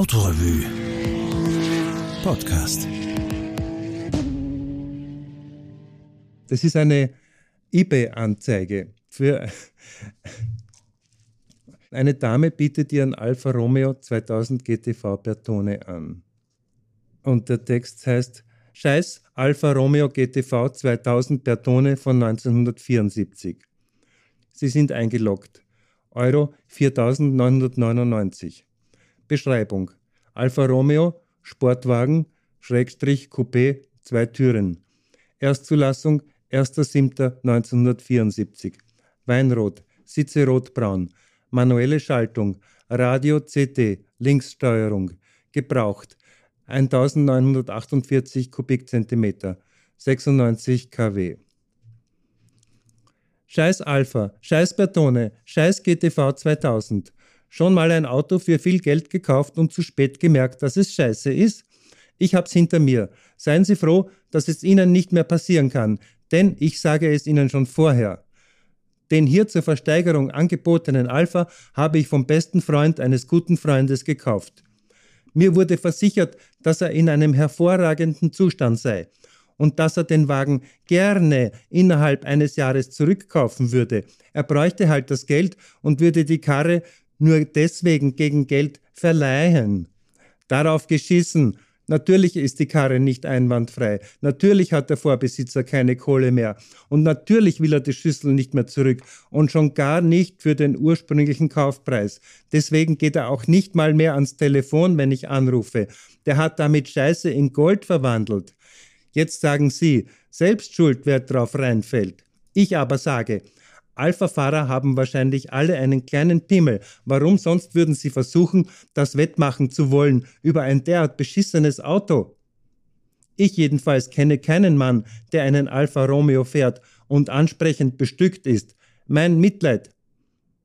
Autorevue Podcast. Das ist eine eBay-Anzeige für eine Dame bietet ihren Alfa Romeo 2000 GTV Bertone an. Und der Text heißt Scheiß Alfa Romeo GTV 2000 Bertone von 1974. Sie sind eingeloggt. Euro 4999. Beschreibung. Alfa Romeo, Sportwagen, Schrägstrich Coupé, zwei Türen. Erstzulassung 1.7.1974. Weinrot, Sitze rotbraun. Manuelle Schaltung, Radio CT, Linkssteuerung. Gebraucht 1948 Kubikzentimeter, 96 kW. Scheiß Alpha, Scheiß Bertone, Scheiß GTV 2000 schon mal ein Auto für viel Geld gekauft und zu spät gemerkt, dass es scheiße ist? Ich hab's hinter mir. Seien Sie froh, dass es Ihnen nicht mehr passieren kann, denn ich sage es Ihnen schon vorher. Den hier zur Versteigerung angebotenen Alpha habe ich vom besten Freund eines guten Freundes gekauft. Mir wurde versichert, dass er in einem hervorragenden Zustand sei und dass er den Wagen gerne innerhalb eines Jahres zurückkaufen würde. Er bräuchte halt das Geld und würde die Karre nur deswegen gegen Geld verleihen. Darauf geschissen. Natürlich ist die Karre nicht einwandfrei. Natürlich hat der Vorbesitzer keine Kohle mehr. Und natürlich will er die Schüssel nicht mehr zurück. Und schon gar nicht für den ursprünglichen Kaufpreis. Deswegen geht er auch nicht mal mehr ans Telefon, wenn ich anrufe. Der hat damit Scheiße in Gold verwandelt. Jetzt sagen Sie, Selbstschuld, wer drauf reinfällt. Ich aber sage, Alpha-Fahrer haben wahrscheinlich alle einen kleinen Pimmel. Warum sonst würden sie versuchen, das wettmachen zu wollen über ein derart beschissenes Auto? Ich jedenfalls kenne keinen Mann, der einen Alfa Romeo fährt und ansprechend bestückt ist. Mein Mitleid.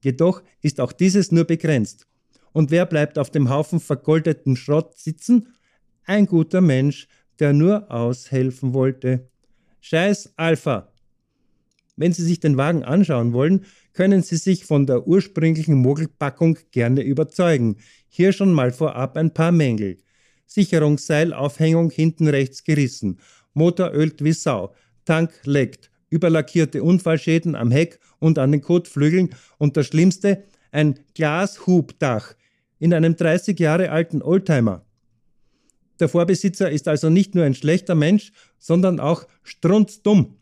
Jedoch ist auch dieses nur begrenzt. Und wer bleibt auf dem Haufen vergoldeten Schrott sitzen? Ein guter Mensch, der nur aushelfen wollte. Scheiß Alpha! Wenn Sie sich den Wagen anschauen wollen, können Sie sich von der ursprünglichen Mogelpackung gerne überzeugen. Hier schon mal vorab ein paar Mängel. Sicherungsseilaufhängung hinten rechts gerissen. Motor ölt wie Sau. Tank leckt. Überlackierte Unfallschäden am Heck und an den Kotflügeln. Und das Schlimmste, ein Glashubdach in einem 30 Jahre alten Oldtimer. Der Vorbesitzer ist also nicht nur ein schlechter Mensch, sondern auch strunzdumm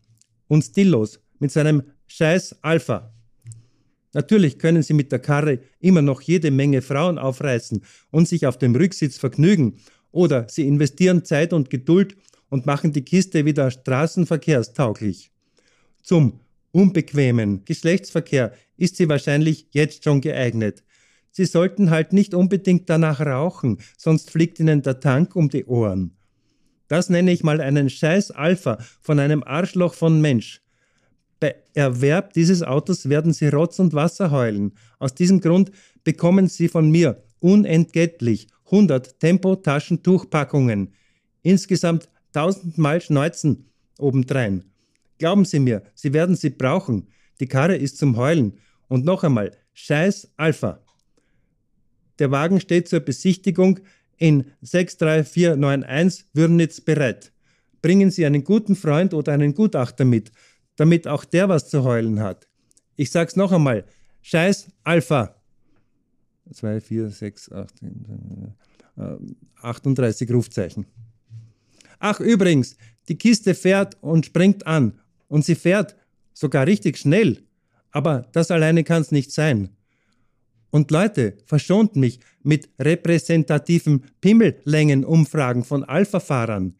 und stilllos mit seinem Scheiß Alpha. Natürlich können Sie mit der Karre immer noch jede Menge Frauen aufreißen und sich auf dem Rücksitz vergnügen, oder Sie investieren Zeit und Geduld und machen die Kiste wieder straßenverkehrstauglich. Zum unbequemen Geschlechtsverkehr ist sie wahrscheinlich jetzt schon geeignet. Sie sollten halt nicht unbedingt danach rauchen, sonst fliegt Ihnen der Tank um die Ohren. Das nenne ich mal einen Scheiß Alpha von einem Arschloch von Mensch. Bei Erwerb dieses Autos werden Sie Rotz und Wasser heulen. Aus diesem Grund bekommen Sie von mir unentgeltlich 100 Tempo-Taschentuchpackungen. Insgesamt 1000 Mal Schneuzen obendrein. Glauben Sie mir, Sie werden sie brauchen. Die Karre ist zum Heulen. Und noch einmal, Scheiß Alpha. Der Wagen steht zur Besichtigung in 63491 Würnitz bereit. Bringen Sie einen guten Freund oder einen Gutachter mit damit auch der was zu heulen hat. Ich sag's noch einmal. Scheiß Alpha. 2, 4, 6, 8, 38 Rufzeichen. Ach, übrigens, die Kiste fährt und springt an. Und sie fährt sogar richtig schnell. Aber das alleine kann's nicht sein. Und Leute, verschont mich mit repräsentativen Pimmellängenumfragen von Alpha-Fahrern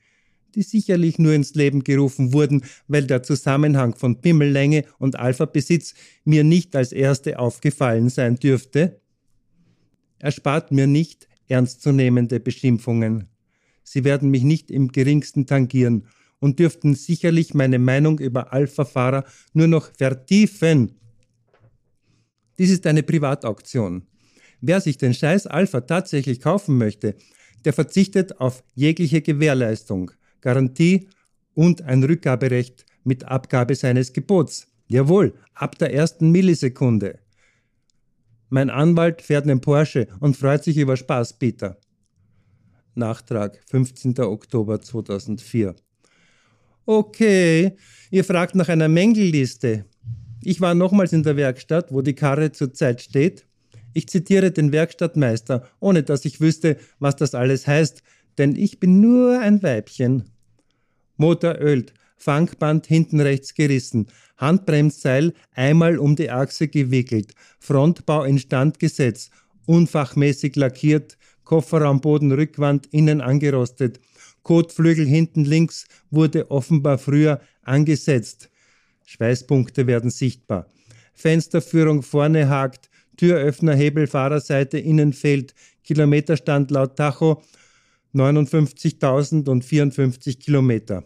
die sicherlich nur ins Leben gerufen wurden, weil der Zusammenhang von Pimmellänge und Alpha-Besitz mir nicht als erste aufgefallen sein dürfte? Erspart mir nicht ernstzunehmende Beschimpfungen. Sie werden mich nicht im geringsten tangieren und dürften sicherlich meine Meinung über Alpha-Fahrer nur noch vertiefen. Dies ist eine Privatauktion. Wer sich den Scheiß Alpha tatsächlich kaufen möchte, der verzichtet auf jegliche Gewährleistung. Garantie und ein Rückgaberecht mit Abgabe seines Gebots. Jawohl, ab der ersten Millisekunde. Mein Anwalt fährt einen Porsche und freut sich über Spaß, Peter. Nachtrag 15. Oktober 2004. Okay, ihr fragt nach einer Mängelliste. Ich war nochmals in der Werkstatt, wo die Karre zurzeit steht. Ich zitiere den Werkstattmeister, ohne dass ich wüsste, was das alles heißt, denn ich bin nur ein Weibchen. Motor ölt, Fangband hinten rechts gerissen, Handbremsseil einmal um die Achse gewickelt, Frontbau instand gesetzt, unfachmäßig lackiert, Kofferraumboden Rückwand innen angerostet, Kotflügel hinten links wurde offenbar früher angesetzt. Schweißpunkte werden sichtbar. Fensterführung vorne hakt, Türöffner, Hebel, Fahrerseite, innen fehlt, Kilometerstand laut Tacho 59.054 Kilometer.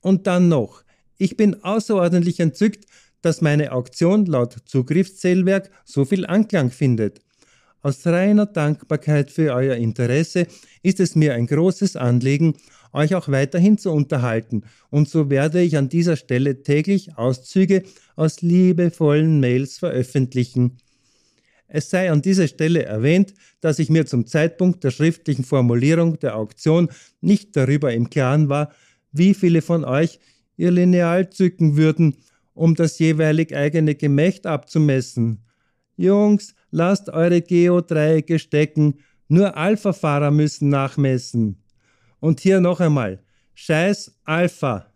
Und dann noch, ich bin außerordentlich entzückt, dass meine Auktion laut Zugriffszählwerk so viel Anklang findet. Aus reiner Dankbarkeit für euer Interesse ist es mir ein großes Anliegen, euch auch weiterhin zu unterhalten, und so werde ich an dieser Stelle täglich Auszüge aus liebevollen Mails veröffentlichen. Es sei an dieser Stelle erwähnt, dass ich mir zum Zeitpunkt der schriftlichen Formulierung der Auktion nicht darüber im Klaren war, wie viele von euch ihr Lineal zücken würden, um das jeweilig eigene Gemächt abzumessen. Jungs, lasst eure Geodreiecke stecken, nur Alpha-Fahrer müssen nachmessen. Und hier noch einmal, scheiß Alpha.